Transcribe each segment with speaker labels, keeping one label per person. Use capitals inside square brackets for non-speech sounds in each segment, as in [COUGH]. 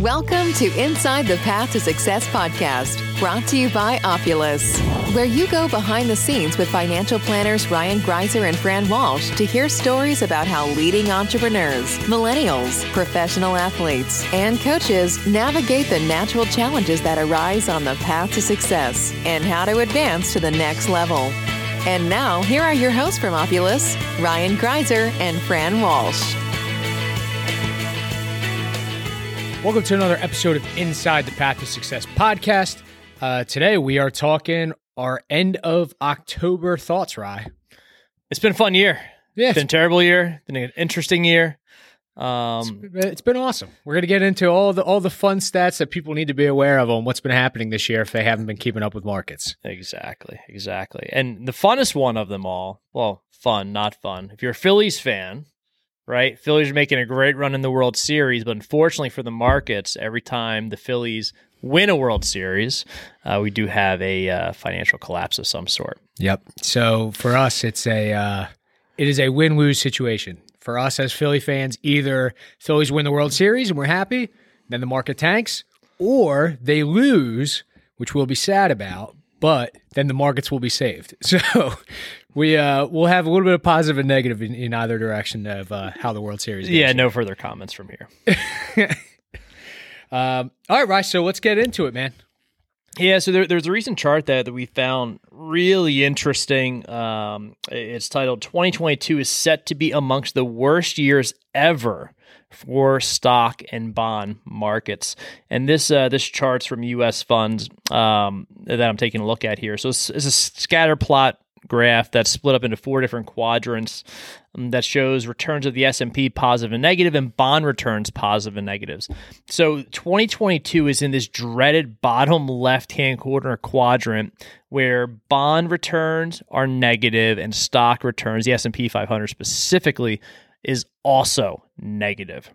Speaker 1: Welcome to Inside the Path to Success podcast, brought to you by Opulus, where you go behind the scenes with financial planners Ryan Greiser and Fran Walsh to hear stories about how leading entrepreneurs, millennials, professional athletes, and coaches navigate the natural challenges that arise on the path to success and how to advance to the next level. And now, here are your hosts from Opulus, Ryan Greiser and Fran Walsh.
Speaker 2: Welcome to another episode of Inside the Path to Success podcast. Uh, today we are talking our end of October thoughts, Rye.
Speaker 3: It's been a fun year.
Speaker 2: Yeah,
Speaker 3: It's been a terrible year. Been an interesting year. Um,
Speaker 2: it's, it's been awesome. We're going to get into all the all the fun stats that people need to be aware of on what's been happening this year if they haven't been keeping up with markets.
Speaker 3: exactly, exactly. And the funnest one of them all, well, fun, not fun. If you're a Phillies fan, right? Phillies are making a great run in the World Series, but unfortunately for the markets, every time the Phillies win a World Series, uh, we do have a uh, financial collapse of some sort.
Speaker 2: Yep. So for us, it's a uh, it is a win lose situation for us as Philly fans. Either Phillies win the World Series and we're happy, then the market tanks, or they lose, which we'll be sad about, but then the markets will be saved. [LAUGHS] So we uh, we'll have a little bit of positive and negative in, in either direction of uh, how the World Series. Goes.
Speaker 3: Yeah, no further comments from here. [LAUGHS]
Speaker 2: Um, all right, Rice. So let's get into it, man.
Speaker 3: Yeah, so there, there's a recent chart that, that we found really interesting. Um, it's titled 2022 is set to be amongst the worst years ever for stock and bond markets. And this uh, this chart's from U.S. funds um, that I'm taking a look at here. So it's, it's a scatter plot graph that's split up into four different quadrants um, that shows returns of the S&P positive and negative and bond returns positive and negatives. So 2022 is in this dreaded bottom left-hand corner quadrant where bond returns are negative and stock returns, the S&P 500 specifically, is also negative.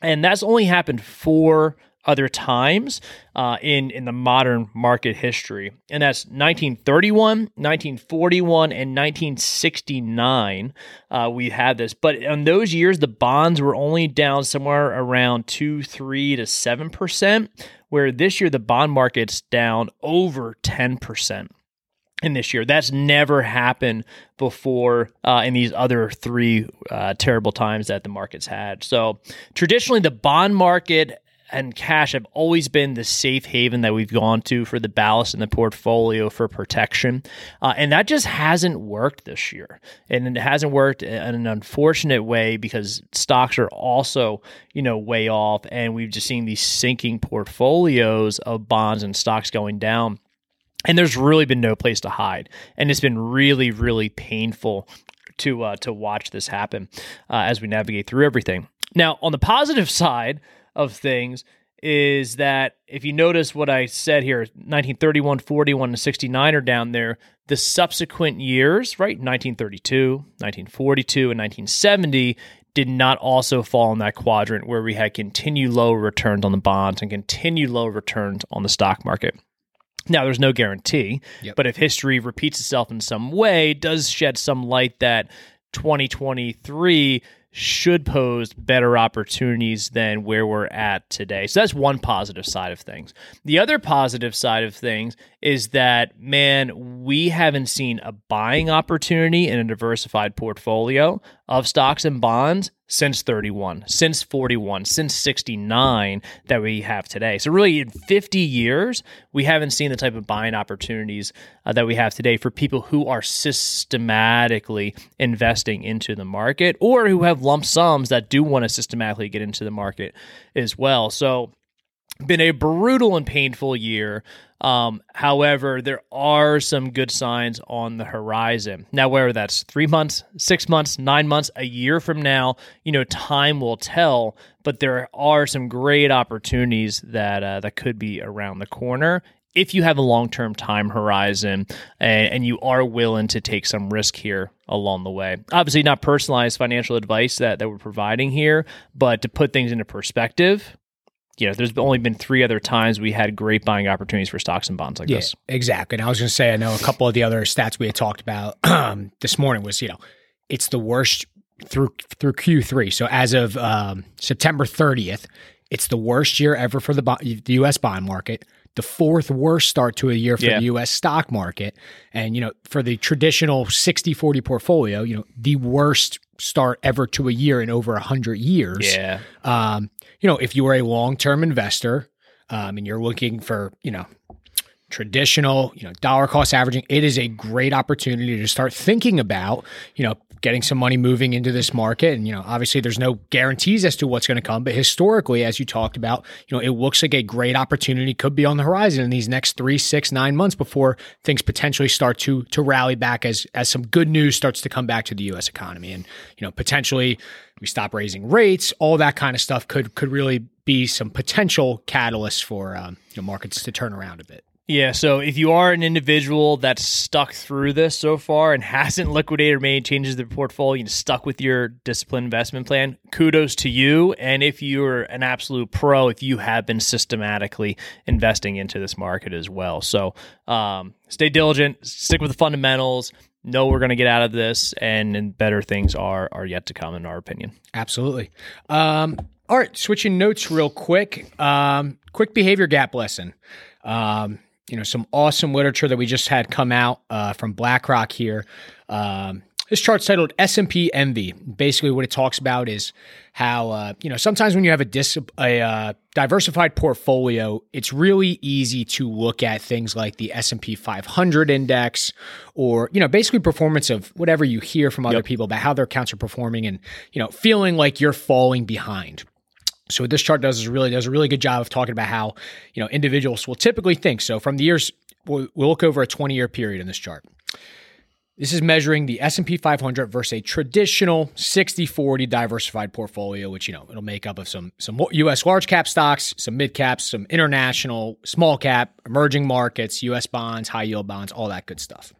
Speaker 3: And that's only happened four other times uh, in in the modern market history, and that's 1931, 1941, and 1969. Uh, we had this, but in those years, the bonds were only down somewhere around two, three to seven percent, where this year the bond market's down over 10 percent in this year. That's never happened before uh, in these other three uh, terrible times that the market's had. So traditionally, the bond market and cash have always been the safe haven that we've gone to for the ballast in the portfolio for protection. Uh, and that just hasn't worked this year. And it hasn't worked in an unfortunate way because stocks are also, you know, way off. And we've just seen these sinking portfolios of bonds and stocks going down. And there's really been no place to hide. And it's been really, really painful to uh, to watch this happen uh, as we navigate through everything. Now, on the positive side, of things is that if you notice what I said here 1931, 41, and 69 are down there. The subsequent years, right? 1932, 1942, and 1970 did not also fall in that quadrant where we had continued low returns on the bonds and continued low returns on the stock market. Now, there's no guarantee, yep. but if history repeats itself in some way, it does shed some light that 2023 should pose better opportunities than where we're at today. So that's one positive side of things. The other positive side of things is that, man, we haven't seen a buying opportunity in a diversified portfolio of stocks and bonds since 31, since 41, since 69 that we have today. So, really, in 50 years, we haven't seen the type of buying opportunities uh, that we have today for people who are systematically investing into the market or who have lump sums that do want to systematically get into the market as well. So, been a brutal and painful year. Um, however, there are some good signs on the horizon. Now, whether that's three months, six months, nine months, a year from now, you know, time will tell. But there are some great opportunities that uh, that could be around the corner if you have a long term time horizon and, and, you are willing to take some risk here along the way. Obviously, not personalized financial advice that, that we're providing here, but to put things into perspective, you know, there's only been three other times we had great buying opportunities for stocks and bonds like
Speaker 2: yeah,
Speaker 3: this.
Speaker 2: Exactly. And I was going to say, I know a couple of the other stats we had talked about [CLEARS THROAT] um, this morning was, you know, it's the worst through through Q3. So as of um, September 30th, It's the worst year ever for the, bo- the U.S. bond market. The fourth worst start to a year for
Speaker 3: Yeah.
Speaker 2: the U.S. stock market, and you know for the traditional 60-40 portfolio, you know the worst start ever to a year in over hundred years.
Speaker 3: Yeah.
Speaker 2: Um, you know, if you are a long-term investor um, and you're looking for, you know, traditional, you know, dollar cost averaging, it is a great opportunity to start thinking about, you know, getting some money moving into this market. And, you know, obviously there's no guarantees as to what's going to come, but historically, as you talked about, you know, it looks like a great opportunity could be on the horizon in these next three, six, nine months before things potentially start to to rally back as as some good news starts to come back to the US economy. And, you know, potentially we stop raising rates, all that kind of stuff could could really be some potential catalysts for um, you know, markets to turn around a bit.
Speaker 3: Yeah, so if you are an individual that's stuck through this so far and [LAUGHS] hasn't liquidated or made changes to their portfolio and stuck with your disciplined investment plan, kudos to you. And if you're an absolute pro, if you have been systematically investing into this market as well. So um, stay diligent, stick with the fundamentals, know we're going to get out of this, and, and better things are, are yet to come, in our opinion.
Speaker 2: Absolutely. Um, all right, switching notes real quick. Um, quick behavior gap lesson. Um, you know, some awesome literature that we just had come out uh, from BlackRock here. Um, this chart's titled S&P Envy. Basically, what it talks about is how uh, you know sometimes when you have a, dis- a uh, diversified portfolio, it's really easy to look at things like the S&P 500 index, or you know basically performance of whatever you hear from other people about how their accounts are performing, and you know feeling like you're falling behind. So what this chart does is really does a really good job of talking about how you know individuals will typically think. So from the years, we'll, we'll look over a 20 year period in this chart. This is measuring the S&P 500 versus a traditional 60-40 diversified portfolio, which you know it'll make up of some some U.S. large cap stocks, some mid caps, some international small cap, emerging markets, U.S. bonds, high yield bonds, all that good stuff.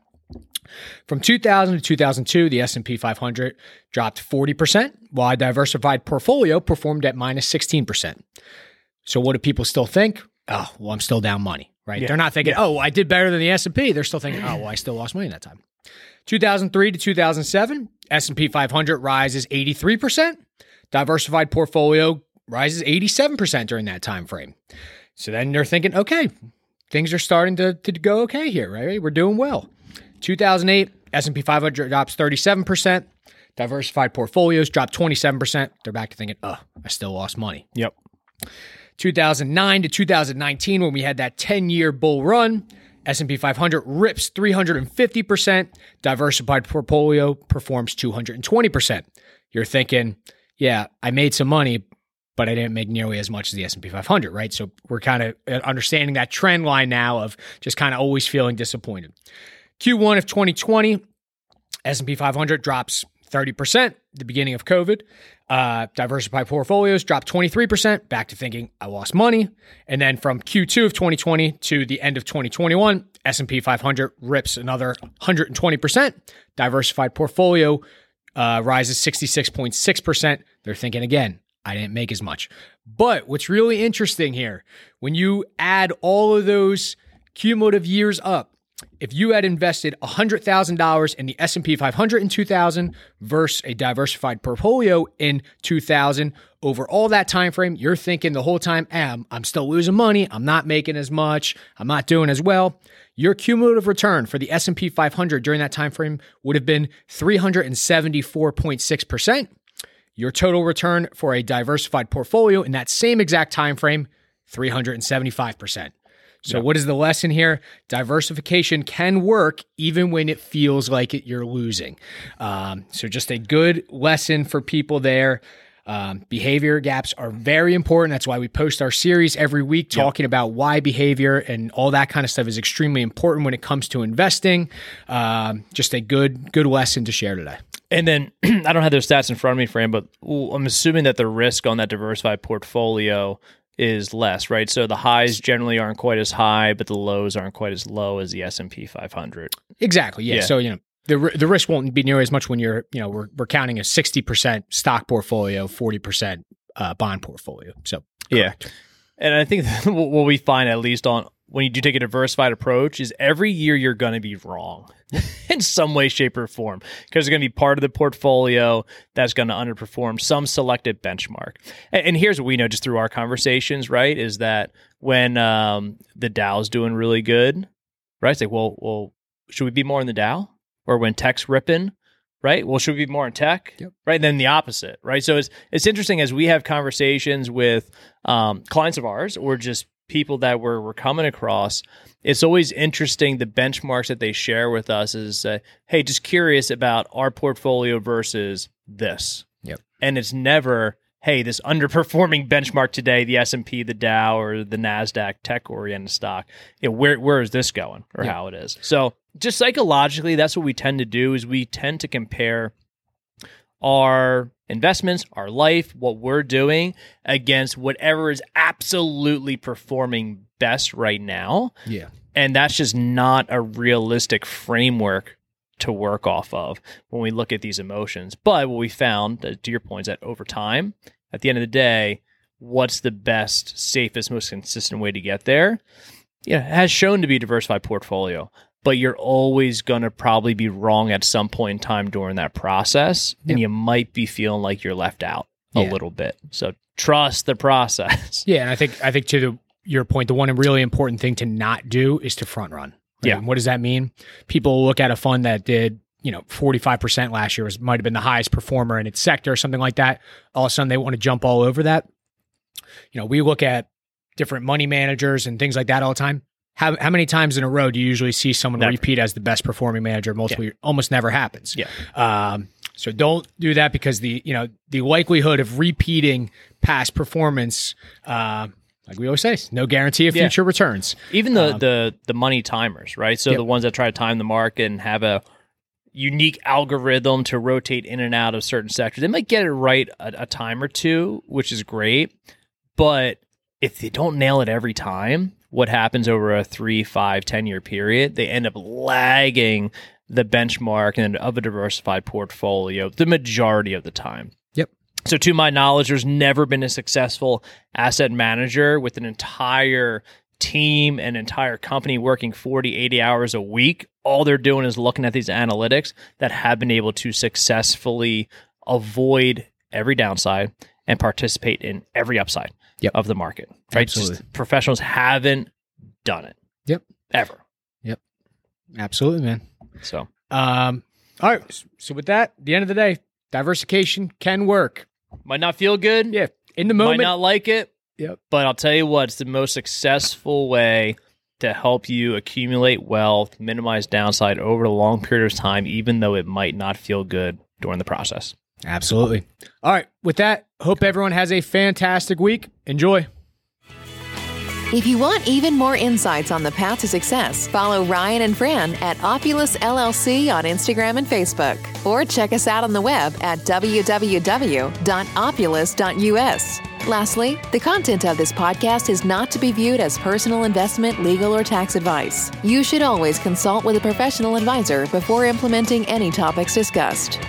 Speaker 2: From 2000 to 2002, the S&P 500 dropped 40%, while a diversified portfolio performed at minus 16%. So what do people still think? Oh, well, I'm still down money, right?
Speaker 3: Yeah.
Speaker 2: They're not thinking, oh, I did better than the S&P. They're still thinking, oh, well, I still lost money that time. 2003 to 2007, S&P 500 rises 83%. Diversified portfolio rises 87% during that time frame. So then they're thinking, okay, things are starting to, to go okay here, right? We're doing well. 2008, S&P 500 drops 37%. Diversified portfolios drop 27%. They're back to thinking, oh, I still lost money.
Speaker 3: Yep.
Speaker 2: 2009 to 2019, when we had that 10-year bull run, S&P 500 rips 350%. Diversified portfolio performs 220%. You're thinking, yeah, I made some money, but I didn't make nearly as much as the S&P 500, right? So we're kind of uh, understanding that trend line now of just kind of always feeling disappointed. Q1 of 2020, S&P 500 drops 30%, the beginning of COVID. Uh, diversified portfolios dropped 23%, back to thinking I lost money. And then from Q2 of 2020 to the end of 2021, S&P 500 rips another 120%. Diversified portfolio uh, rises 66.6%. They're thinking again, I didn't make as much. But what's really interesting here, when you add all of those cumulative years up, if you had invested $100,000 in the S&P 500 in 2000 versus a diversified portfolio in 2000 over all that time frame, you're thinking the whole time, I'm, I'm still losing money, I'm not making as much, I'm not doing as well. Your cumulative return for the S&P 500 during that time frame would have been 374.6%. Your total return for a diversified portfolio in that same exact time frame, 375%. So, what is the lesson here? Diversification can work even when it feels like it, you're losing. Um, so, just a good lesson for people there. Um, behavior gaps are very important. That's why we post our series every week talking about why behavior and all that kind of stuff is extremely important when it comes to investing. Um, just a good good lesson to share today.
Speaker 3: And then [CLEARS THROAT] I don't have those stats in front of me, Fran, but I'm assuming that the risk on that diversified portfolio is less, right? So the highs generally aren't quite as high, but the lows aren't quite as low as the S and P 500.
Speaker 2: Exactly. Yeah.
Speaker 3: Yeah.
Speaker 2: So you know the the risk won't be nearly as much when you're you know we're we're counting a sixty percent stock portfolio, forty percent uh, bond portfolio. So
Speaker 3: Yeah. And I think [LAUGHS] what we find, at least on when you do take a diversified approach is every year you're going to be wrong [LAUGHS] in some way, shape, or form because there's going to be part of the portfolio that's going to underperform some selected benchmark. And, and, here's what we know just through our conversations, right? Is that when um, the Dow's doing really good, right? It's like, well, well, should we be more in the Dow? Or when tech's ripping, right? Well, should we be more in tech?
Speaker 2: Yep.
Speaker 3: Right. And then the opposite, right? So it's it's interesting as we have conversations with um, clients of ours or just people that we're, we're coming across. It's always interesting the benchmarks that they share with us is, uh, hey, just curious about our portfolio versus this.
Speaker 2: Yep.
Speaker 3: And it's never, hey, this underperforming [LAUGHS] benchmark today, the S and P, the Dow, or the Nasdaq tech oriented stock. You know, where where is this going, or
Speaker 2: Yep.
Speaker 3: how it is? So just psychologically, that's what we tend to do is we tend to compare our investments, our life, what we're doing against whatever is absolutely performing best right now.
Speaker 2: Yeah.
Speaker 3: And that's just not a realistic framework to work off of when we look at these emotions. But what we found, uh, to your point, is that over time, at the end of the day, what's the best, safest, most consistent way to get there? Yeah, has shown to be a diversified portfolio, but you're always going to probably be wrong at some point in time during that process. And you might be feeling like you're left out a
Speaker 2: Yeah.
Speaker 3: little bit. So trust the process. [LAUGHS]
Speaker 2: Yeah, and I think I think to the, your point, the one really important thing to not do is to front run. right?
Speaker 3: Yeah.
Speaker 2: And what does that mean? People look at a fund that did you know forty five percent last year was might have been the highest performer in its sector or something like that. All of a sudden, they want to jump all over that. You know, we look at different money managers and things like that all the time. How, how many times in a row do you usually see someone
Speaker 3: Never.
Speaker 2: repeat as the best performing manager multiple years? Almost never happens.
Speaker 3: Yeah.
Speaker 2: Um, so don't do that because the you know the likelihood of repeating past performance, uh, like we always say, is no guarantee of
Speaker 3: Yeah.
Speaker 2: future returns.
Speaker 3: Even the
Speaker 2: Um,
Speaker 3: the the money timers, right? So the ones that try to time the market and have a unique algorithm to rotate in and out of certain sectors, they might get it right a, a time or two, which is great. But if they don't nail it every time, what happens over a three, five, ten year period? They end up lagging the benchmark and of a diversified portfolio the majority of the time.
Speaker 2: Yep.
Speaker 3: So, to my knowledge, there's never been a successful asset manager with an entire team and entire company working 40, 80 hours a week. All they're doing is looking at these analytics that have been able to successfully avoid every downside and participate in every upside
Speaker 2: Yep.
Speaker 3: of the market. Right? Just professionals haven't done it.
Speaker 2: Yep.
Speaker 3: Ever. Yep.
Speaker 2: Absolutely, man.
Speaker 3: So,
Speaker 2: Um, all right. So with that, the end of the day, diversification can work.
Speaker 3: might not feel good.
Speaker 2: Yeah. In the moment.
Speaker 3: Might not like it.
Speaker 2: Yep.
Speaker 3: But I'll tell you what, it's the most successful way to help you accumulate wealth, minimize downside over a long period of time, even though it might not feel good during the process.
Speaker 2: Absolutely. All right. With that, hope everyone has a fantastic week. Enjoy.
Speaker 1: If you want even more insights on the path to success, follow Ryan and Fran at Opulus LLC on Instagram and Facebook, or check us out on the web at www.opulus.us. Lastly, the content of this podcast is not to be viewed as personal investment, legal, or tax advice. You should always consult with a professional advisor before implementing any topics discussed.